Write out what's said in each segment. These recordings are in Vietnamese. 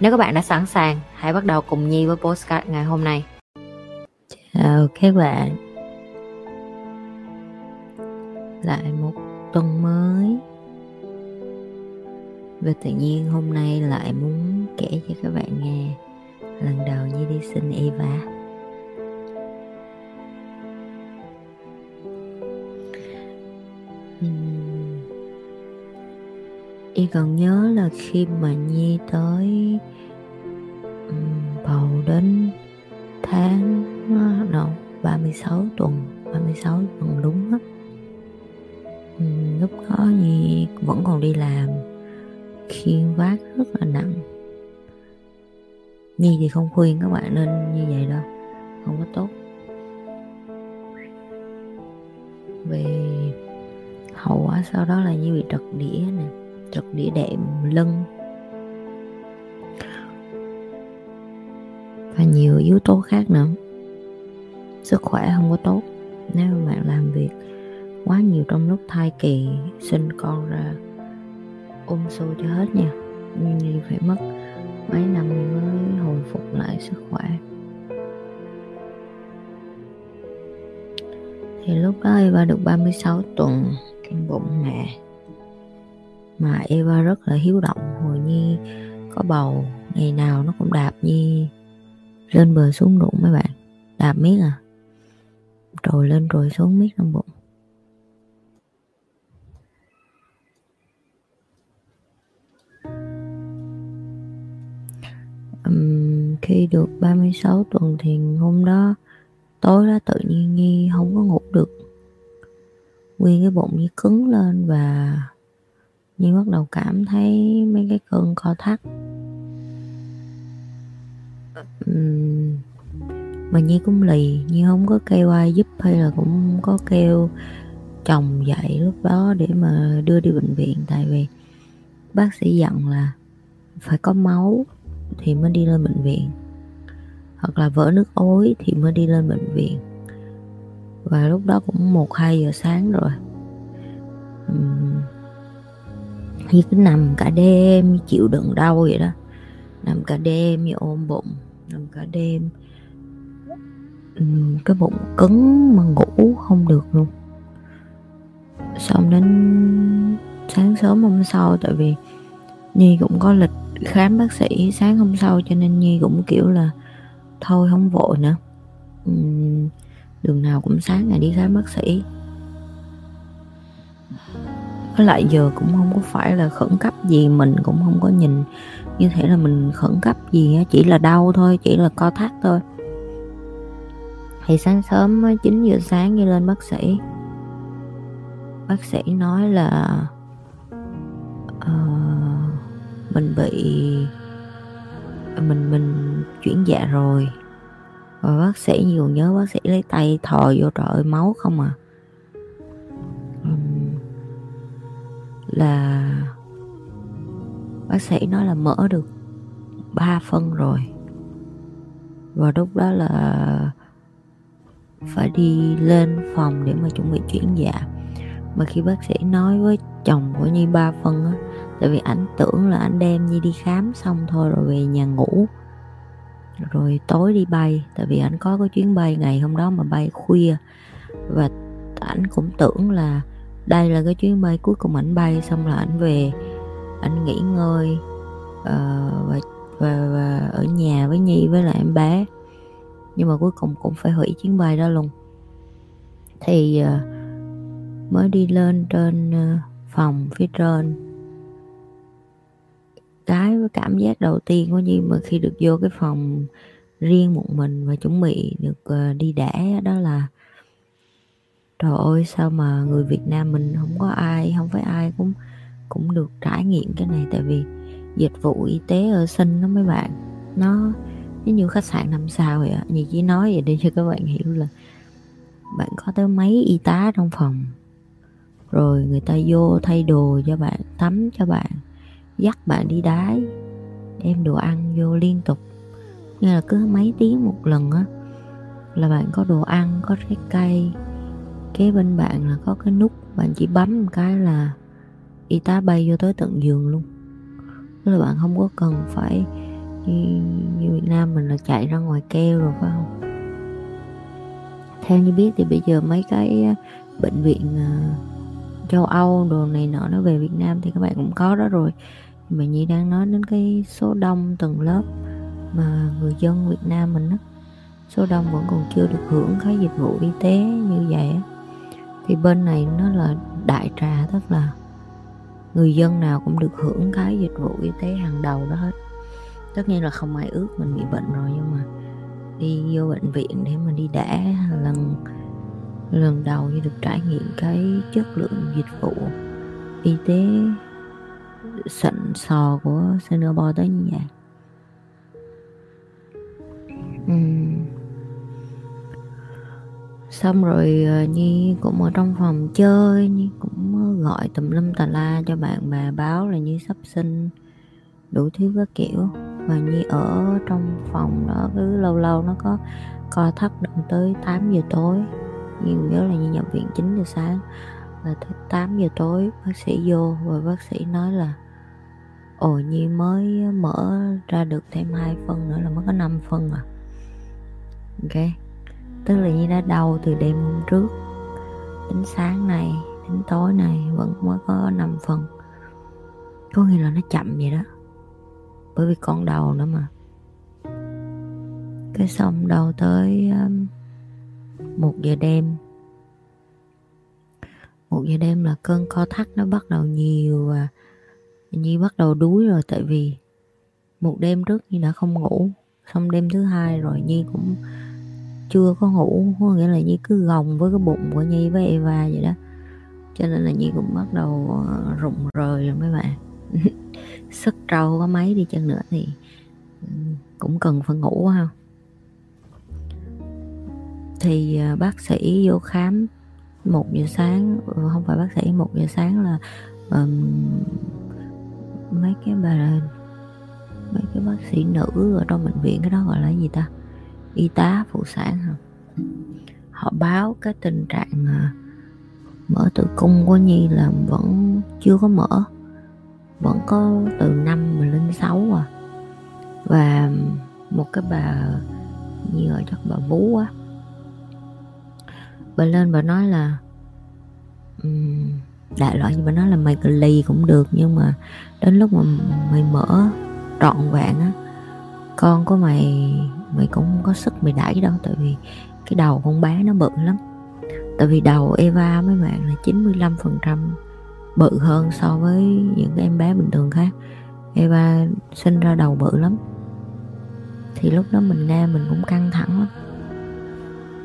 Nếu các bạn đã sẵn sàng, hãy bắt đầu cùng Nhi với postcard ngày hôm nay. Chào các bạn Lại một tuần mới Và tự nhiên hôm nay lại muốn kể cho các bạn nghe Lần đầu Nhi đi xin Eva uhm. Y còn nhớ là khi mà Nhi tới đến tháng ờ, đâu 36 tuần 36 tuần đúng á. Ừ, lúc đó Nhi vẫn còn đi làm khiên vác rất là nặng. Nhi thì không khuyên các bạn nên như vậy đâu không có tốt. Về hậu quả sau đó là Nhi bị trật đĩa nè trật đĩa đệm lưng. Nhiều yếu tố khác nữa. Sức khỏe không có tốt, nếu mà bạn làm việc quá nhiều trong lúc thai kỳ, sinh con ra um ôm xô cho hết nha. Như phải mất mấy năm mới hồi phục lại sức khỏe. Thì lúc đó Eva được 36 tuần trong bụng mẹ mà Eva rất là hiếu động, hồi nhi có bầu, ngày nào nó cũng đạp nhi lên bờ xuống ruộng mấy bạn. Đạp miết à? Rồi lên rồi xuống miết trong bụng. Uhm, khi được 36 tuần thì hôm đó tối đó tự nhiên Nhi không có ngủ được. Nguyên cái bụng như cứng lên và Nhi bắt đầu cảm thấy mấy cái cơn co thắt uhm, mà Nhi cũng lì Nhi không có kêu ai giúp hay là cũng có kêu chồng dậy lúc đó để mà đưa đi bệnh viện. Tại vì bác sĩ dặn là phải có máu thì mới đi lên bệnh viện hoặc là vỡ nước ối thì mới đi lên bệnh viện. Và lúc đó cũng một hai giờ sáng rồi. Uhm, như cứ nằm cả đêm chịu đựng đau vậy đó. Nằm cả đêm như ôm bụng nằm cả đêm. Uhm, cái bụng cứng mà ngủ không được luôn. Xong đến sáng sớm hôm sau tại vì nhi cũng có lịch khám bác sĩ sáng hôm sau cho nên nhi cũng kiểu là thôi không vội nữa. Uhm, đường nào cũng sáng ngày đi khám bác sĩ. Với lại giờ cũng không có phải là khẩn cấp gì mình cũng không có nhìn như thể là mình khẩn cấp gì á chỉ là đau thôi chỉ là co thắt thôi. Thì sáng sớm 9 giờ sáng đi lên bác sĩ. Bác sĩ nói là uh, mình bị mình mình chuyển dạ rồi. Và bác sĩ nhiều nhớ bác sĩ lấy tay thò vô trời máu không à. Là bác sĩ nói là mở được ba phân rồi. Và lúc đó là phải đi lên phòng để mà chuẩn bị chuyển dạ. Mà khi bác sĩ nói với chồng của nhi ba phân á, tại vì ảnh tưởng là anh đem nhi đi khám xong thôi rồi về nhà ngủ. Rồi tối đi bay, tại vì ảnh có cái chuyến bay ngày hôm đó mà bay khuya. Và ảnh cũng tưởng là đây là cái chuyến bay cuối cùng ảnh bay, xong là ảnh về anh nghỉ ngơi uh, và, và và ở nhà với nhi với lại em bé. Nhưng mà cuối cùng cũng phải hủy chuyến bay đó luôn. Thì uh, mới đi lên trên uh, phòng phía trên. Cái cảm giác đầu tiên của nhi mà khi được vô cái phòng riêng một mình và chuẩn bị được uh, đi đẻ đó là trời ơi sao mà người Việt Nam mình không có ai không phải ai cũng cũng được trải nghiệm cái này. Tại vì dịch vụ y tế ở sinh đó mấy bạn nó nó như khách sạn năm sao vậy á, như chỉ nói vậy để cho các bạn hiểu là bạn có tới mấy y tá trong phòng. Rồi người ta vô thay đồ cho bạn tắm cho bạn dắt bạn đi đái đem đồ ăn vô liên tục. Như là cứ mấy tiếng một lần á là bạn có đồ ăn có trái cây. Kế bên bạn là có cái nút bạn chỉ bấm một cái là y tá bay vô tới tận giường luôn. Tức là bạn không có cần phải như, như Việt Nam mình là chạy ra ngoài keo rồi phải không? Theo như biết thì bây giờ mấy cái à, bệnh viện à, châu Âu đồ này nọ nó về Việt Nam thì các bạn cũng có đó rồi. Mà Nhi đang nói đến cái số đông tầng lớp mà người dân Việt Nam mình á số đông vẫn còn chưa được hưởng cái dịch vụ y tế như vậy thì bên này nó là đại trà tức là người dân nào cũng được hưởng cái dịch vụ y tế hàng đầu đó hết tất nhiên là không ai ước mình bị bệnh rồi, nhưng mà đi vô bệnh viện để mà đi đẻ lần lần đầu như được trải nghiệm cái chất lượng dịch vụ y tế xịn sò của Singapore tới như vậy uhm xong rồi ờ, Nhi cũng ở trong phòng chơi, Nhi cũng ờ, gọi tùm lum tà la cho bạn bè báo là Nhi sắp sinh, đủ thứ các kiểu. Và Nhi ở trong phòng đó cứ lâu lâu nó có co thắt động tới 8 giờ tối. Nhi nhớ là Nhi nhập viện 9 giờ sáng. Là tới 8 giờ tối, bác sĩ vô và bác sĩ nói là, ồ, Nhi mới mở ra được thêm hai phân nữa là mới có 5 phân à. Ok tức là Nhi đã đau từ đêm hôm trước đến sáng này đến tối này vẫn mới có 5 phần. Có nghĩa là nó chậm vậy đó. Bởi vì con đầu nữa mà. Cái xong đầu tới um, một giờ đêm. Một giờ đêm là cơn co thắt nó bắt đầu nhiều và Nhi bắt đầu đuối rồi, tại vì một đêm trước Nhi đã không ngủ, xong đêm thứ hai rồi Nhi cũng chưa có ngủ có nghĩa là Nhi cứ gồng với cái bụng của Nhi với Eva vậy đó. Cho nên là Nhi cũng bắt đầu ờ, rụng rời rồi mấy bạn. Sức trâu có mấy đi chăng nữa thì ừ, cũng cần phải ngủ ha. Thì ờ, bác sĩ vô khám một giờ sáng ừ, không phải bác sĩ một giờ sáng là um, mấy cái bà mấy cái bác sĩ nữ ở trong bệnh viện cái đó gọi là gì ta? Y tá phụ sản họ báo cái tình trạng à, mở tử cung của nhi là vẫn chưa có mở vẫn có từ năm mà lên sáu à. Và một cái bà như ở chắc bà vú á bà lên bà nói là um, đại loại như bà nói là mày cờ lì cũng được nhưng mà đến lúc mà mày mở trọn vẹn á con của mày mày cũng không có sức mày đẩy đâu tại vì cái đầu con bé nó bự lắm. Tại vì đầu Eva mấy bạn là 95% bự hơn so với những cái em bé bình thường khác. Eva sinh ra đầu bự lắm. Thì lúc đó mình nghe mình cũng căng thẳng lắm.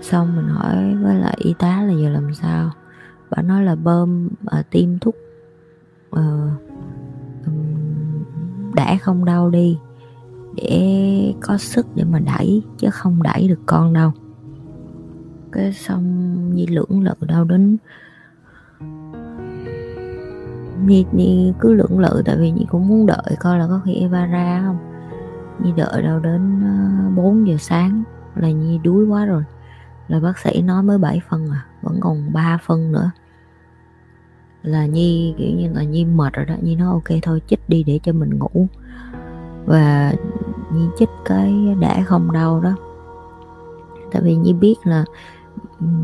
Xong mình hỏi với lại y tá là giờ làm sao? Bà nói là bơm à, tiêm thuốc ờ, à, đã không đau đi để có sức để mà đẩy chứ không đẩy được con đâu. Cái xong như lưỡng lự đau đến Nhi, Nhi cứ lưỡng lự tại vì Nhi cũng muốn đợi coi là có khi Eva ra không. Nhi đợi đâu đến 4 ờ, giờ sáng là Nhi đuối quá rồi. Là bác sĩ nói mới 7 phân à vẫn còn 3 phân nữa. Là Nhi kiểu như là Nhi mệt rồi đó. Nhi nói ok thôi chích đi để cho mình ngủ. Và Nhi chích cái đã không đau đó. Tại vì Nhi biết là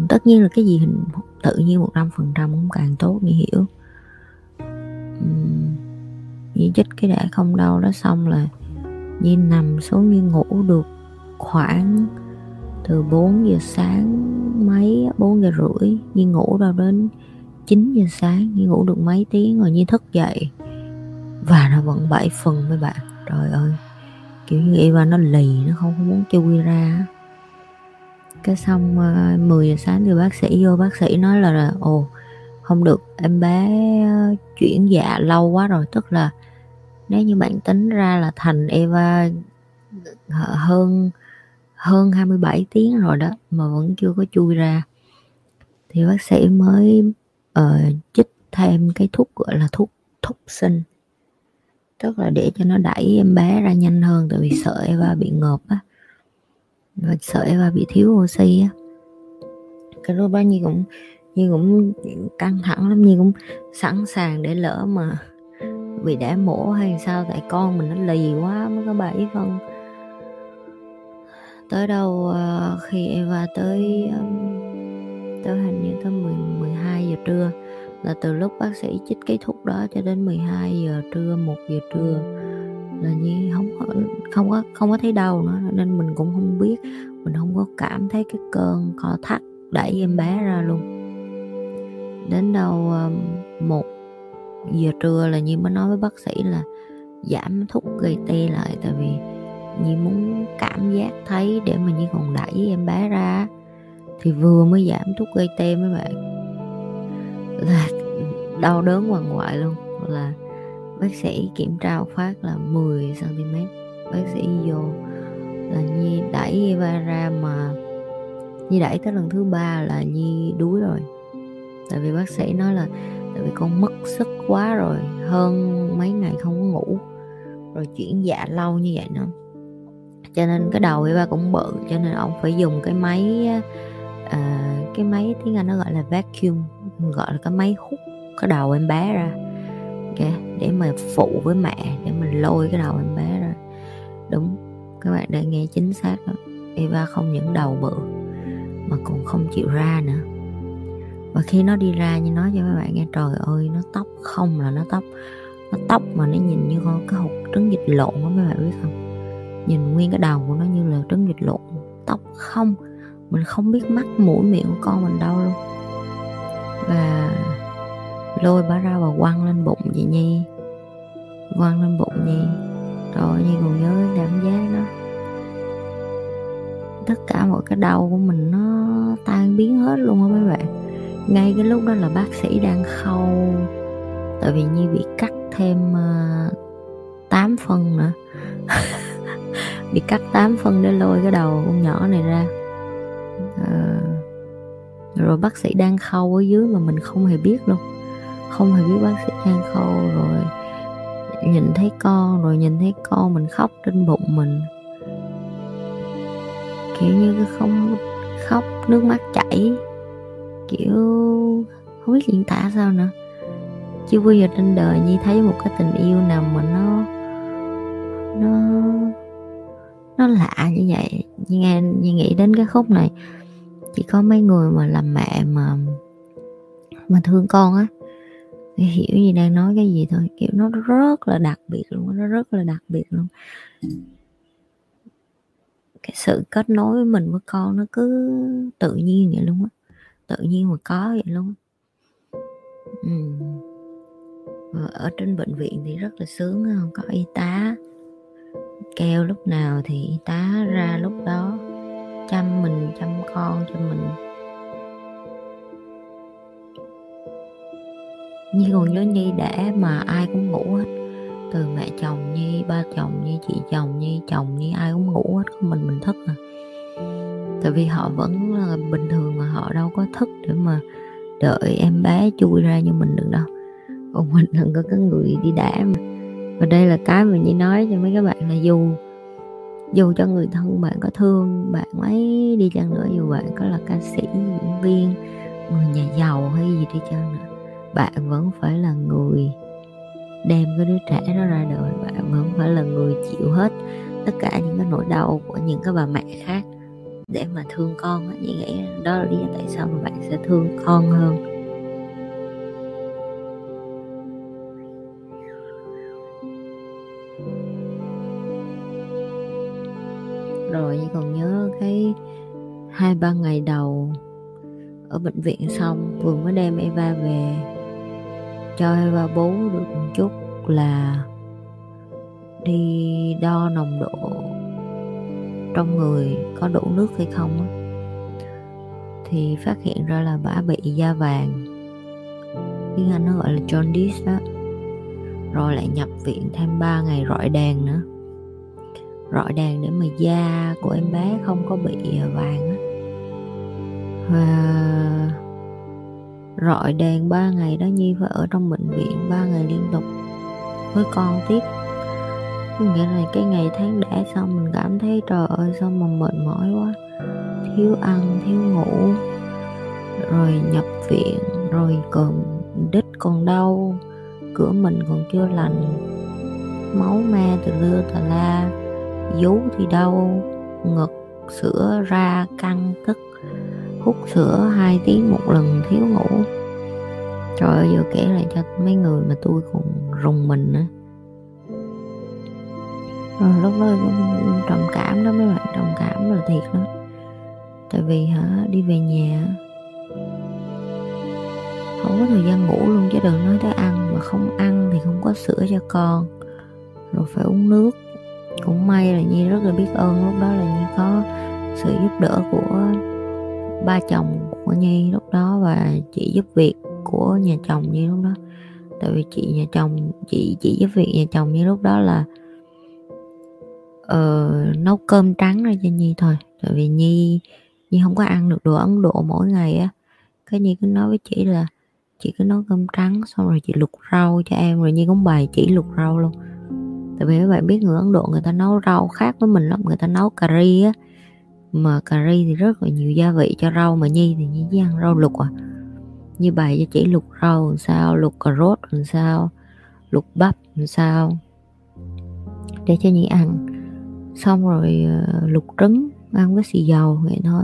tất nhiên là cái gì hình tự nhiên một trăm phần trăm cũng càng tốt, Nhi hiểu. Nhi chích cái đã không đau đó xong là Nhi nằm xuống Nhi ngủ được khoảng từ 4 giờ sáng mấy 4 giờ rưỡi, Nhi ngủ đâu đến 9 giờ sáng, Nhi ngủ được mấy tiếng rồi Nhi thức dậy. Và nó vẫn bảy phần với bạn, trời ơi kiểu như Eva nó lì nó không muốn chui ra. Cái xong à, uh, 10 giờ sáng thì bác sĩ vô bác sĩ nói là, là ồ không được em bé à, chuyển dạ lâu quá rồi. Tức là nếu như bạn tính ra là thành Eva ờ, hơn hơn 27 tiếng rồi đó mà vẫn chưa có chui ra thì bác sĩ mới uh, chích thêm cái thuốc gọi là thuốc thúc sinh tức là để cho nó đẩy em bé ra nhanh hơn tại vì sợ Eva bị ngợp á. Và sợ Eva bị thiếu oxy á. Cái lúc đó như cũng như cũng căng thẳng lắm. Như cũng sẵn sàng để lỡ mà bị đẻ mổ hay sao tại con mình nó lì quá mới có bảy phân tới đâu ờ, khi Eva tới um, là từ lúc bác sĩ chích cái thuốc đó cho đến 12 giờ trưa 1 giờ trưa là như không có không có không có thấy đau nữa, nên mình cũng không biết, mình không có cảm thấy cái cơn co thắt đẩy em bé ra luôn. Đến đâu ờ, một giờ trưa là như mới nói với bác sĩ là giảm thuốc gây tê lại, tại vì Nhi muốn cảm giác thấy để mà Nhi còn đẩy em bé ra thì vừa mới giảm thuốc gây tê mấy bạn là đau đớn hoàng ngoại luôn. Là bác sĩ kiểm tra phát là 10 cm bác sĩ vô là Nhi đẩy Eva ra mà Nhi đẩy tới lần thứ ba là Nhi đuối rồi. Tại vì bác sĩ nói là tại vì con mất sức quá rồi hơn mấy ngày không có ngủ rồi chuyển dạ lâu như vậy nữa. Cho nên cái đầu Eva cũng bự cho nên ông phải dùng cái máy à, cái máy tiếng Anh nó gọi là vacuum gọi là cái máy hút cái đầu em bé ra. Okay, để mà phụ với mẹ để mình lôi cái đầu em bé ra. Đúng các bạn đã nghe chính xác đó. Eva không những đầu bự mà còn không chịu ra nữa. Và khi nó đi ra như nói cho các bạn nghe trời ơi nó tóc không là nó tóc nó tóc mà nó nhìn như con cái hột trứng vịt lộn đó mấy bạn biết không? Nhìn nguyên cái đầu của nó như là trứng vịt lộn. Tóc không mình không biết mắt mũi miệng của con mình đâu luôn và lôi bả ra và quăng lên bụng chị nhi. Quăng lên bụng nhi. Rồi nhi còn nhớ cái cảm giác đó. Tất cả mọi cái đau của mình nó tan biến hết luôn á mấy bạn. Ngay cái lúc đó là bác sĩ đang khâu. Tại vì nhi bị cắt thêm ờ, uh, 8 phân nữa. Bị cắt 8 phân để lôi cái đầu con nhỏ này ra rồi bác sĩ đang khâu ở dưới mà mình không hề biết luôn. Không hề biết bác sĩ đang khâu, rồi nhìn thấy con, rồi nhìn thấy con mình khóc trên bụng mình. Kiểu như không, khóc, nước mắt chảy. Kiểu không biết diễn tả sao nữa. Chưa bao giờ trên đời nhi thấy một cái tình yêu nào mà nó nó nó lạ như vậy. Như nghe như nghĩ đến cái khúc này chỉ có mấy người mà làm mẹ mà mà thương con á. Hiểu gì đang nói cái gì thôi. Kiểu nó rất là đặc biệt luôn nó rất là đặc biệt luôn. Cái sự kết nối với mình với con nó cứ tự nhiên vậy luôn á. Tự nhiên mà có vậy luôn ừ. ở trên bệnh viện thì rất là sướng không có y tá kêu lúc nào thì y tá ra lúc đó chăm mình chăm con cho mình. Nhi còn nhớ Nhi để mà ai cũng ngủ hết. Từ mẹ chồng Nhi, ba chồng Nhi, chị chồng Nhi, chồng Nhi ai cũng ngủ hết Có mình mình thức à. Tại vì họ vẫn là bình thường mà họ đâu có thức để mà đợi em bé chui ra như mình được đâu. Còn mình là có cái người đi đẻ mà. Và đây là cái mà nhi nói cho mấy các bạn là dù dù cho người thân bạn có thương bạn ấy đi chăng nữa, dù bạn có là ca sĩ, diễn viên, người nhà giàu hay gì đi chăng nữa, bạn vẫn phải là người đem cái đứa trẻ đó ra đời. Bạn vẫn phải là người chịu hết tất cả những cái nỗi đau của những cái bà mẹ khác để mà thương con á. Chị nghĩ đó là lý do tại sao mà bạn sẽ thương con hơn. Rồi, nhưng còn nhớ cái hai ba ngày đầu ở bệnh viện xong, vừa mới đem Eva về, cho Eva bú được một chút là đi đo nồng độ trong người có đủ nước hay không thì phát hiện ra là bà bị da vàng. Tiếng Anh nó gọi là jaundice đó. Rồi lại nhập viện thêm 3 ngày rọi đèn nữa rọi đèn để mà da của em bé không có bị à, vàng á. Và rọi đèn 3 ngày đó Nhi phải ở trong bệnh viện 3 ngày liên tục với con tiếp. Nghĩa là cái ngày tháng đẻ xong, mình cảm thấy trời ơi, sao mà mệt mỏi quá. Thiếu ăn, thiếu ngủ, rồi nhập viện, rồi còn đít còn đau, cửa mình còn chưa lành, máu me từ lưa tà la vú thì đau ngực, sữa ra căng tức. Hút sữa hai tiếng một lần thiếu ngủ. Trời ơi, vừa kể lại cho mấy người mà tôi còn rùng mình nữa. Rồi lúc đó trầm cảm đó mấy bạn, trầm cảm là thiệt đó tại vì hả, đi về nhà, không có thời gian ngủ luôn chứ đừng nói tới ăn. Mà không ăn thì không có sữa cho con. Rồi phải uống nước cũng may là nhi rất là biết ơn lúc đó là nhi có sự giúp đỡ của ba chồng của nhi lúc đó và chị giúp việc của nhà chồng nhi lúc đó. Tại vì chị nhà chồng chị chị giúp việc nhà chồng như lúc đó là uh, nấu cơm trắng ra cho nhi thôi. Tại vì nhi nhi không có ăn được đồ ấn độ mỗi ngày á. Cái nhi cứ nói với chị là chị cứ nấu cơm trắng xong rồi chị luộc rau cho em. Rồi nhi cũng bài chỉ luộc rau luôn tại vì các bạn biết người ấn độ người ta nấu rau khác với mình lắm người ta nấu cà ri á. Mà cà ri thì rất là nhiều gia vị cho rau mà nhi thì nhi chỉ ăn rau luộc à. Như bài cho chỉ luộc rau làm sao luộc cà rốt làm sao luộc bắp làm sao để cho nhi ăn. Xong rồi uh, luộc trứng ăn với xì dầu vậy thôi.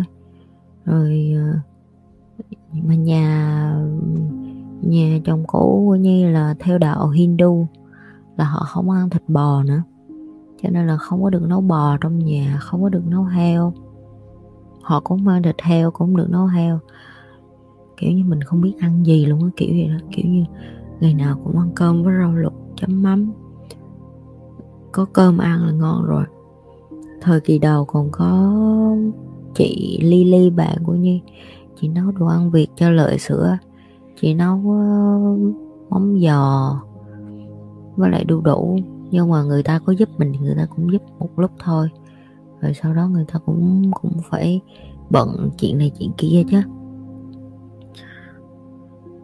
Rồi uh, mà nhà nhà chồng cũ của nhi là theo đạo hindu là họ không ăn thịt bò nữa. Cho nên là không có được nấu bò trong nhà không có được nấu heo. Họ cũng ăn thịt heo cũng được nấu heo. Kiểu như mình không biết ăn gì luôn á kiểu vậy đó. Kiểu như ngày nào cũng ăn cơm với rau luộc chấm mắm. Có cơm ăn là ngon rồi. Thời kỳ đầu còn có chị Lily bạn của Nhi. Chị nấu đồ ăn Việt cho lợi sữa. Chị nấu uh, mắm giò với lại đu đủ. Nhưng mà người ta có giúp mình thì người ta cũng giúp một lúc thôi. Rồi sau đó người ta cũng cũng phải bận chuyện này chuyện kia chứ.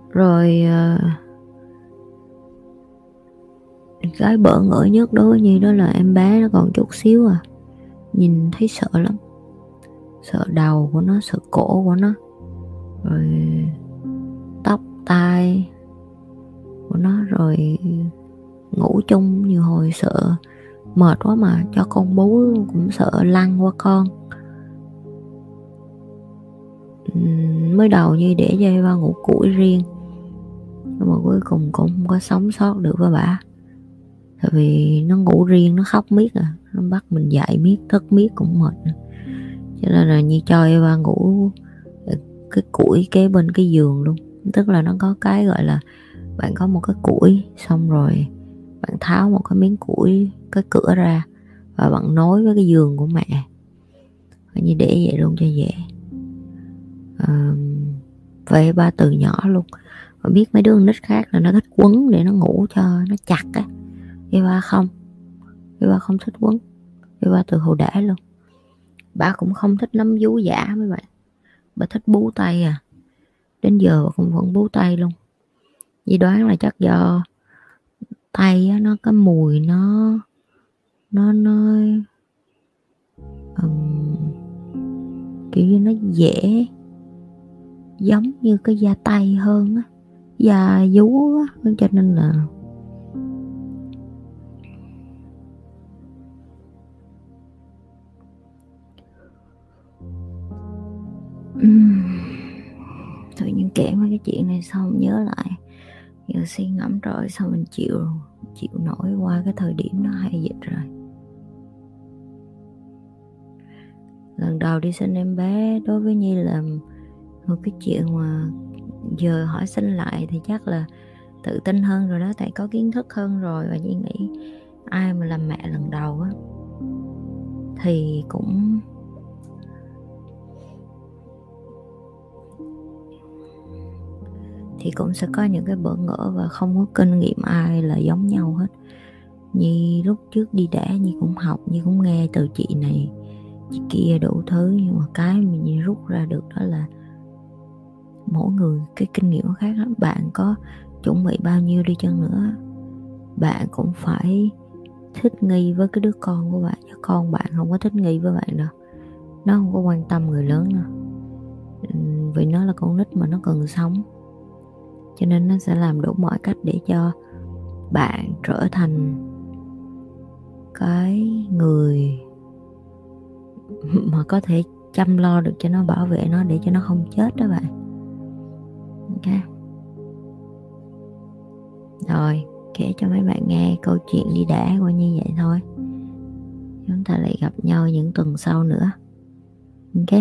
Rồi ờ, cái bỡ ngỡ nhất đối với như đó là em bé nó còn chút xíu à. Nhìn thấy sợ lắm. Sợ đầu của nó, sợ cổ của nó. Rồi tóc tai của nó, rồi ngủ chung nhiều hồi sợ mệt quá mà cho con bú cũng sợ lăn qua con. Mới đầu như để cho Eva ngủ củi riêng, nhưng mà cuối cùng cũng không có sống sót được với bà. Tại vì nó ngủ riêng, nó khóc miết à nó bắt mình dậy miết, thức miết cũng mệt nữa. cho nên là như cho Eva ngủ cái củi kế bên cái giường luôn. Tức là nó có cái gọi là bạn có một cái củi, xong rồi bạn tháo một cái miếng củi cái cửa ra và bạn nối với cái giường của mẹ. Như để vậy luôn cho dễ. À, về ba từ nhỏ luôn. Và biết mấy đứa nít khác là nó thích quấn để nó ngủ cho nó chặt á. Ba không. Ba không thích quấn. Ba từ hồi để luôn. Bà cũng không thích nắm vú giả mấy bạn. Bà thích bú tay à. Đến giờ bà cũng vẫn bú tay luôn. Vì đoán là chắc do tay á, nó cái mùi nó nó nó um, kiểu như nó dễ giống như cái da tay hơn á da vú á cho nên là tự nhiên kể mấy cái chuyện này xong nhớ lại giờ suy ngẫm rồi, sao mình chịu chịu nổi qua cái thời điểm nó hay dịch rồi lần đầu đi sinh em bé, đối với nhi là một cái chuyện mà giờ hỏi sinh lại thì chắc là tự tin hơn rồi đó, tại có kiến thức hơn rồi và nhi nghĩ ai mà làm mẹ lần đầu á, thì cũng thì cũng sẽ có những cái bỡ ngỡ và không có kinh nghiệm ai là giống nhau hết. Như lúc trước đi đẻ như cũng học như cũng nghe từ chị này, chị kia đủ thứ. Nhưng mà cái mình rút ra được đó là mỗi người cái kinh nghiệm khác lắm. Bạn có chuẩn bị bao nhiêu đi chăng nữa, bạn cũng phải thích nghi với cái đứa con của bạn. Chứ con bạn không có thích nghi với bạn đâu. Nó không có quan tâm người lớn đâu. Vì nó là con nít mà nó cần sống cho nên nó sẽ làm đủ mọi cách để cho bạn trở thành cái người mà có thể chăm lo được cho nó, bảo vệ nó để cho nó không chết đó bạn. Ok. Rồi, kể cho mấy bạn nghe câu chuyện đi đẻ của như vậy thôi. Chúng ta lại gặp nhau những tuần sau nữa. Ok.